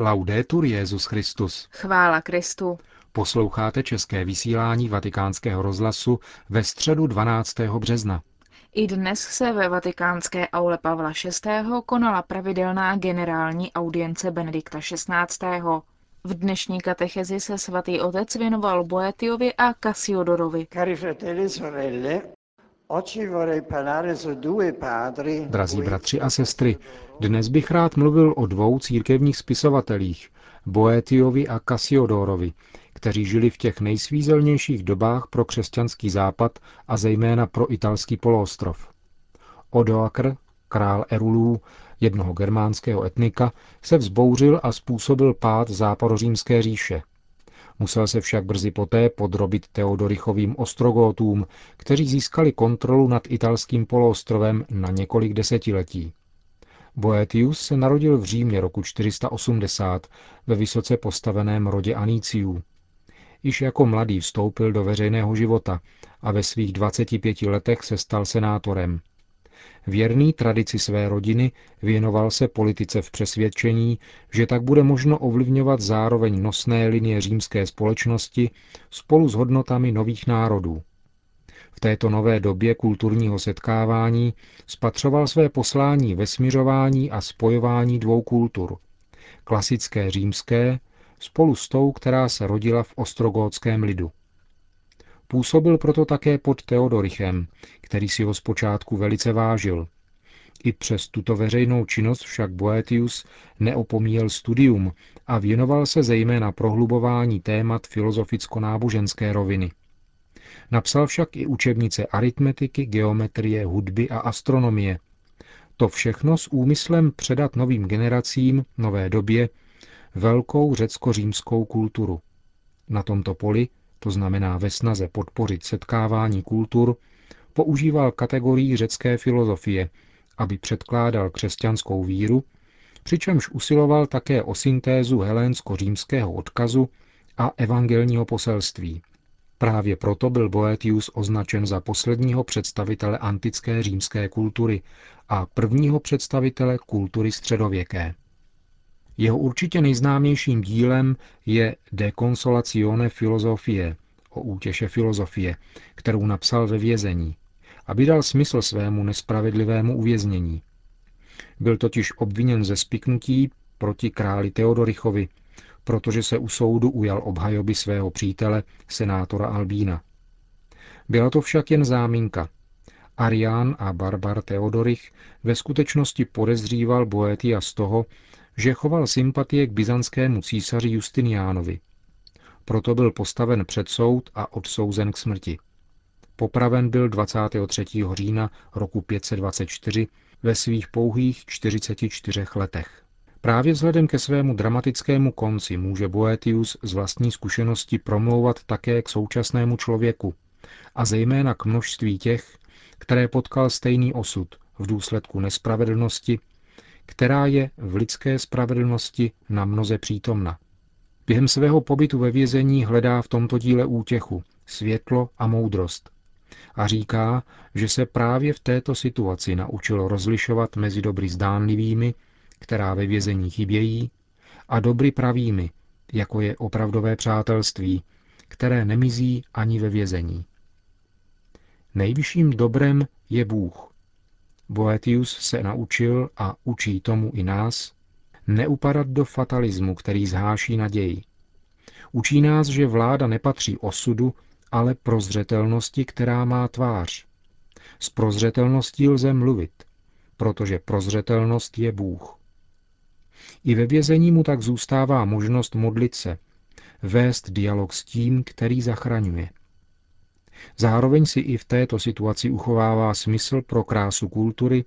Laudetur Jezus Christus. Chvála Kristu. Posloucháte české vysílání Vatikánského rozhlasu ve středu 12. března. I dnes se ve vatikánské aule Pavla VI. konala pravidelná generální audience Benedikta XVI. V dnešní katechezi se svatý otec věnoval Boetiovi a Kasiodorovi. Drazí bratři a sestry, dnes bych rád mluvil o dvou církevních spisovatelích, Boetiovi a Kasiodorovi, kteří žili v těch nejsvízelnějších dobách pro křesťanský západ a zejména pro italský poloostrov. Odoakr, král Erulů, jednoho germánského etnika, se vzbouřil a způsobil pád západořímské říše. Musel se však brzy poté podrobit Teodorichovým ostrogótům, kteří získali kontrolu nad italským poloostrovem na několik desetiletí. Boetius se narodil v Římě roku 480 ve vysoce postaveném rodě Aníciů. Již jako mladý vstoupil do veřejného života a ve svých 25 letech se stal senátorem. Věrný tradici své rodiny věnoval se politice v přesvědčení, že tak bude možno ovlivňovat zároveň nosné linie římské společnosti spolu s hodnotami nových národů. V této nové době kulturního setkávání spatřoval své poslání ve směřování a spojování dvou kultur. Klasické římské spolu s tou, která se rodila v ostrogótském lidu. Působil proto také pod Teodorichem, který si ho zpočátku velice vážil. I přes tuto veřejnou činnost však Boetius neopomíjel studium a věnoval se zejména prohlubování témat filozoficko-náboženské roviny. Napsal však i učebnice aritmetiky, geometrie, hudby a astronomie. To všechno s úmyslem předat novým generacím, nové době, velkou řecko-římskou kulturu. Na tomto poli to znamená ve snaze podpořit setkávání kultur, používal kategorii řecké filozofie, aby předkládal křesťanskou víru, přičemž usiloval také o syntézu helénsko-římského odkazu a evangelního poselství. Právě proto byl Boetius označen za posledního představitele antické římské kultury a prvního představitele kultury středověké. Jeho určitě nejznámějším dílem je De Consolatione Philosophie, o útěše filozofie, kterou napsal ve vězení, aby dal smysl svému nespravedlivému uvěznění. Byl totiž obviněn ze spiknutí proti králi Teodorichovi, protože se u soudu ujal obhajoby svého přítele, senátora Albína. Byla to však jen záminka. Arián a Barbar Teodorich ve skutečnosti podezříval Boetia z toho, že choval sympatie k byzantskému císaři Justiniánovi. Proto byl postaven před soud a odsouzen k smrti. Popraven byl 23. října roku 524 ve svých pouhých 44 letech. Právě vzhledem ke svému dramatickému konci může Boetius z vlastní zkušenosti promlouvat také k současnému člověku a zejména k množství těch, které potkal stejný osud v důsledku nespravedlnosti která je v lidské spravedlnosti na mnoze přítomna. Během svého pobytu ve vězení hledá v tomto díle útěchu, světlo a moudrost. A říká, že se právě v této situaci naučil rozlišovat mezi dobry zdánlivými, která ve vězení chybějí, a dobry pravými, jako je opravdové přátelství, které nemizí ani ve vězení. Nejvyšším dobrem je Bůh, Boetius se naučil a učí tomu i nás neupadat do fatalismu, který zháší naději. Učí nás, že vláda nepatří osudu, ale prozřetelnosti, která má tvář. S prozřetelností lze mluvit, protože prozřetelnost je Bůh. I ve vězení mu tak zůstává možnost modlit se, vést dialog s tím, který zachraňuje. Zároveň si i v této situaci uchovává smysl pro krásu kultury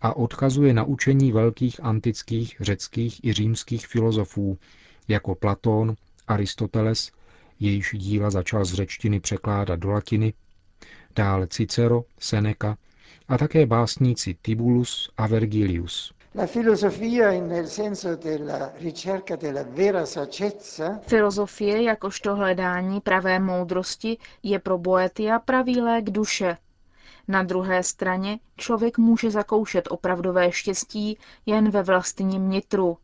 a odkazuje na učení velkých antických řeckých i římských filozofů, jako Platón, Aristoteles, jejíž díla začal z řečtiny překládat do latiny, dále Cicero, Seneca a také básníci Tibulus a Vergilius. La nel senso della ricerca della vera saggezza Filozofie jakožto hledání pravé moudrosti je pro Boetia pravý lék duše. Na druhé straně člověk může zakoušet opravdové štěstí jen ve vlastním nitru.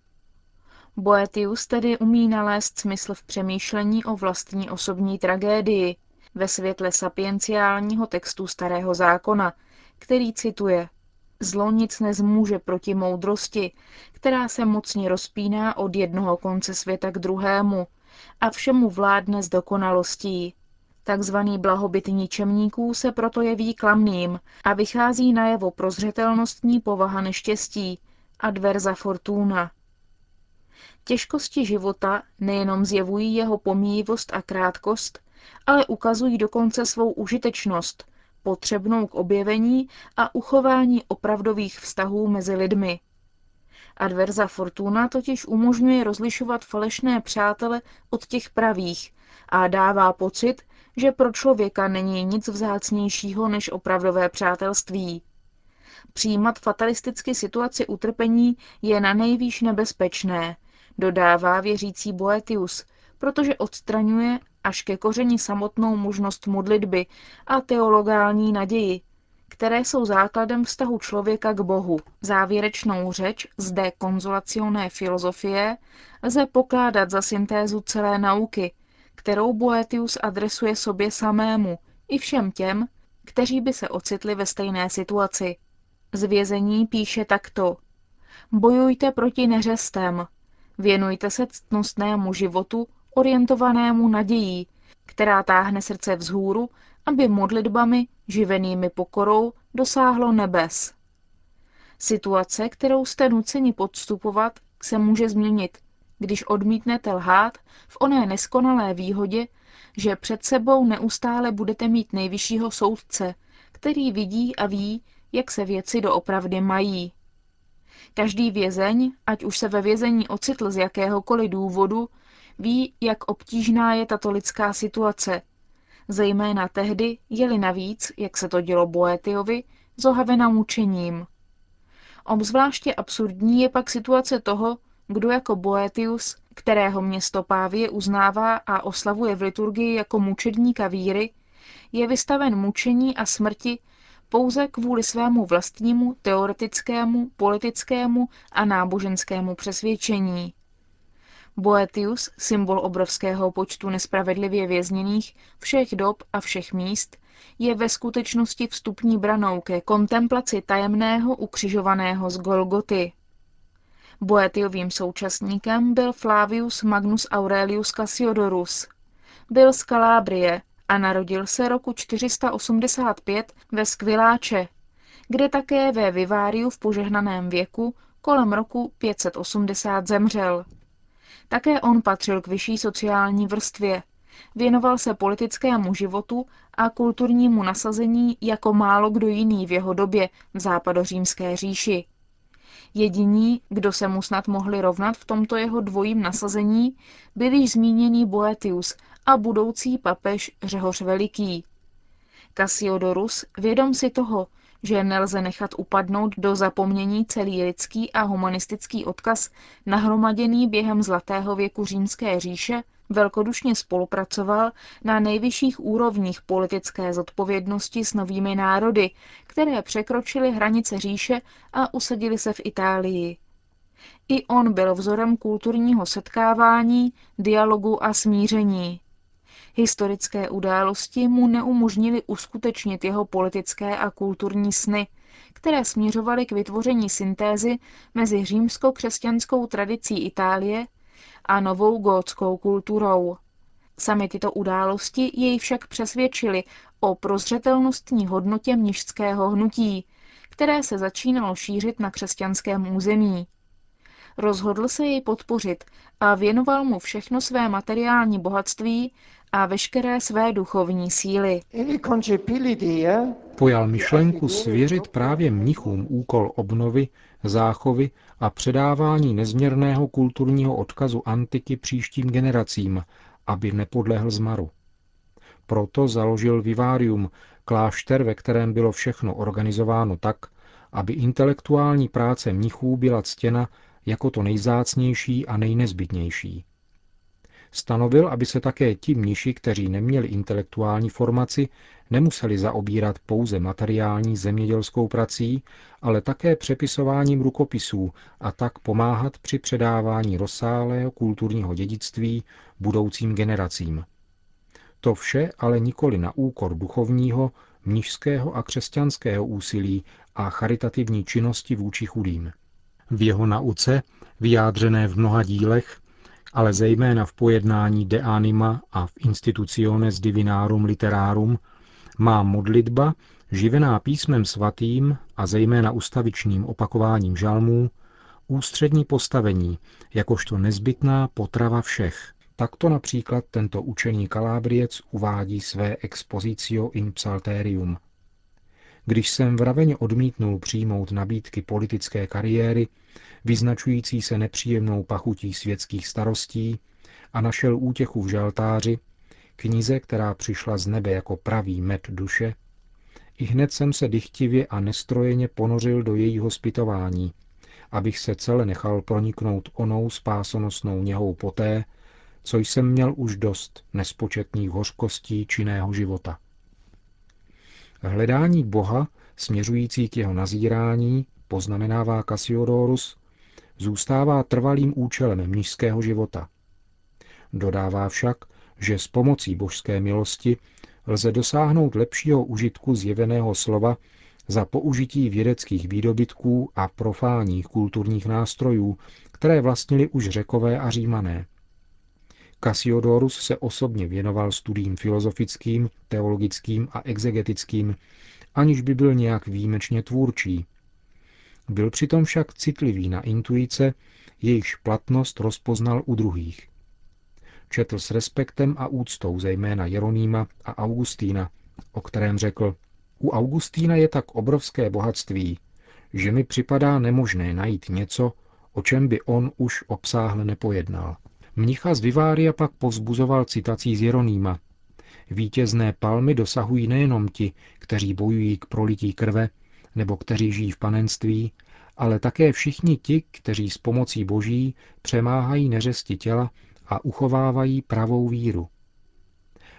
Boetius tedy umí nalézt smysl v přemýšlení o vlastní osobní tragédii ve světle sapienciálního textu Starého zákona, který cituje Zlo nic nezmůže proti moudrosti, která se mocně rozpíná od jednoho konce světa k druhému a všemu vládne s dokonalostí. Takzvaný blahobyt ničemníků se proto jeví klamným a vychází najevo prozřetelnostní povaha neštěstí, adverza fortuna. Těžkosti života nejenom zjevují jeho pomíjivost a krátkost, ale ukazují dokonce svou užitečnost, potřebnou k objevení a uchování opravdových vztahů mezi lidmi. Adverza fortuna totiž umožňuje rozlišovat falešné přátele od těch pravých a dává pocit, že pro člověka není nic vzácnějšího než opravdové přátelství. Přijímat fatalisticky situaci utrpení je na nejvýš nebezpečné, dodává věřící Boetius, protože odstraňuje až ke kořeni samotnou možnost modlitby a teologální naději, které jsou základem vztahu člověka k Bohu. Závěrečnou řeč zde konzolacioné filozofie lze pokládat za syntézu celé nauky, kterou Boetius adresuje sobě samému i všem těm, kteří by se ocitli ve stejné situaci. Z vězení píše takto. Bojujte proti neřestem, věnujte se ctnostnému životu orientovanému nadějí, která táhne srdce vzhůru, aby modlitbami, živenými pokorou, dosáhlo nebes. Situace, kterou jste nuceni podstupovat, se může změnit, když odmítnete lhát v oné neskonalé výhodě, že před sebou neustále budete mít nejvyššího soudce, který vidí a ví, jak se věci doopravdy mají. Každý vězeň, ať už se ve vězení ocitl z jakéhokoliv důvodu, ví, jak obtížná je tato lidská situace. Zejména tehdy je-li navíc, jak se to dělo Boetiovi, zohavena mučením. Obzvláště absurdní je pak situace toho, kdo jako Boetius, kterého město Pávie uznává a oslavuje v liturgii jako mučedníka víry, je vystaven mučení a smrti pouze kvůli svému vlastnímu teoretickému, politickému a náboženskému přesvědčení. Boetius, symbol obrovského počtu nespravedlivě vězněných všech dob a všech míst, je ve skutečnosti vstupní branou ke kontemplaci tajemného ukřižovaného z Golgoty. Boetiovým současníkem byl Flavius Magnus Aurelius Cassiodorus. Byl z Kalábrie a narodil se roku 485 ve Skviláče, kde také ve Viváriu v požehnaném věku kolem roku 580 zemřel. Také on patřil k vyšší sociální vrstvě. Věnoval se politickému životu a kulturnímu nasazení jako málo kdo jiný v jeho době v západořímské říši. Jediní, kdo se mu snad mohli rovnat v tomto jeho dvojím nasazení, byl již zmíněný Boetius a budoucí papež Řehoř Veliký. Cassiodorus, vědom si toho, že nelze nechat upadnout do zapomnění celý lidský a humanistický odkaz nahromaděný během zlatého věku římské říše, velkodušně spolupracoval na nejvyšších úrovních politické zodpovědnosti s novými národy, které překročily hranice říše a usadili se v Itálii. I on byl vzorem kulturního setkávání, dialogu a smíření. Historické události mu neumožnili uskutečnit jeho politické a kulturní sny, které směřovaly k vytvoření syntézy mezi římsko-křesťanskou tradicí Itálie a novou gótskou kulturou. Sami tyto události jej však přesvědčili o prozřetelnostní hodnotě mnižského hnutí, které se začínalo šířit na křesťanském území. Rozhodl se jej podpořit a věnoval mu všechno své materiální bohatství a veškeré své duchovní síly. Pojal myšlenku svěřit právě mnichům úkol obnovy, záchovy a předávání nezměrného kulturního odkazu antiky příštím generacím, aby nepodlehl zmaru. Proto založil Vivarium, klášter, ve kterém bylo všechno organizováno tak, aby intelektuální práce mnichů byla ctěna jako to nejzácnější a nejnezbytnější. Stanovil, aby se také ti mniši, kteří neměli intelektuální formaci, nemuseli zaobírat pouze materiální zemědělskou prací, ale také přepisováním rukopisů a tak pomáhat při předávání rozsáhlého kulturního dědictví budoucím generacím. To vše ale nikoli na úkor duchovního, mnižského a křesťanského úsilí a charitativní činnosti vůči chudým. V jeho nauce, vyjádřené v mnoha dílech, ale zejména v pojednání De Anima a v Institutiones Divinarum Literarum, má modlitba, živená písmem svatým a zejména ustavičným opakováním žalmů, ústřední postavení, jakožto nezbytná potrava všech. Takto například tento učený kalábriec uvádí své expozicio in psalterium. Když jsem vraveně odmítnul přijmout nabídky politické kariéry, vyznačující se nepříjemnou pachutí světských starostí, a našel útěchu v žaltáři, knize, která přišla z nebe jako pravý med duše, i hned jsem se dychtivě a nestrojeně ponořil do jejího zpytování, abych se celé nechal proniknout onou spásonosnou něhou poté, co jsem měl už dost nespočetných hořkostí činného života. Hledání Boha, směřující k jeho nazírání, poznamenává Cassiodorus, zůstává trvalým účelem mnižského života. Dodává však, že s pomocí božské milosti lze dosáhnout lepšího užitku zjeveného slova za použití vědeckých výdobytků a profánních kulturních nástrojů, které vlastnili už řekové a římané. Cassiodorus se osobně věnoval studiím filozofickým, teologickým a exegetickým, aniž by byl nějak výjimečně tvůrčí. Byl přitom však citlivý na intuice, jejichž platnost rozpoznal u druhých. Četl s respektem a úctou zejména Jeronýma a Augustína, o kterém řekl, u Augustína je tak obrovské bohatství, že mi připadá nemožné najít něco, o čem by on už obsáhle nepojednal. Mnicha z Vivária pak povzbuzoval citací z Jeronýma. Vítězné palmy dosahují nejenom ti, kteří bojují k prolití krve, nebo kteří žijí v panenství, ale také všichni ti, kteří s pomocí boží přemáhají neřesti těla a uchovávají pravou víru.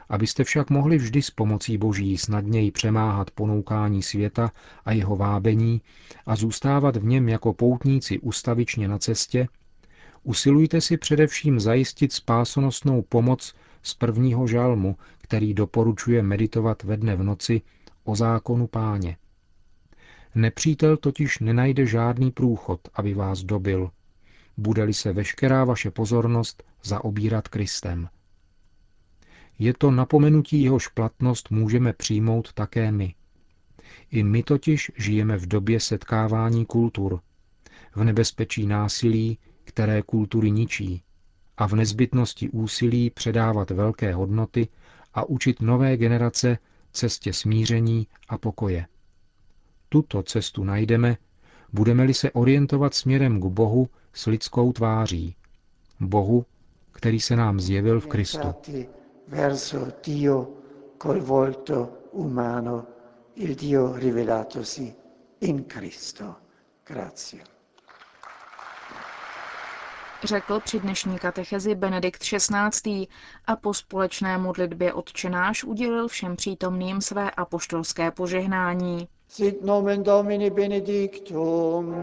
Abyste však mohli vždy s pomocí Boží snadněji přemáhat ponoukání světa a jeho vábení a zůstávat v něm jako poutníci ustavičně na cestě, usilujte si především zajistit spásonosnou pomoc z prvního žalmu, který doporučuje meditovat ve dne v noci o zákonu páně. Nepřítel totiž nenajde žádný průchod, aby vás dobil, bude-li se veškerá vaše pozornost zaobírat Kristem. Je to napomenutí jehož platnost můžeme přijmout také my. I my totiž žijeme v době setkávání kultur, v nebezpečí násilí, které kultury ničí, a v nezbytnosti úsilí předávat velké hodnoty a učit nové generace cestě smíření a pokoje. Tuto cestu najdeme, budeme-li se orientovat směrem k Bohu s lidskou tváří. Bohu, který se nám zjevil v Kristu. Grazie. Řekl při dnešní katechezi Benedikt XVI. a po společné modlitbě odčenáš udělil všem přítomným své apoštolské požehnání. Sit nomen Domini benedictum.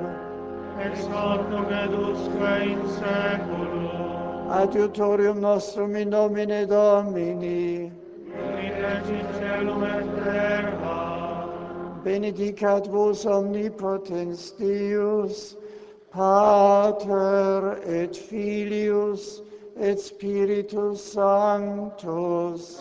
Ex hoc nunc et usque in seculum. Adiutorium nostrum in nomine Domini. Benedictus in celum et terra. Benedicat vos omnipotens Deus, Pater et Filius et Spiritus Sanctus.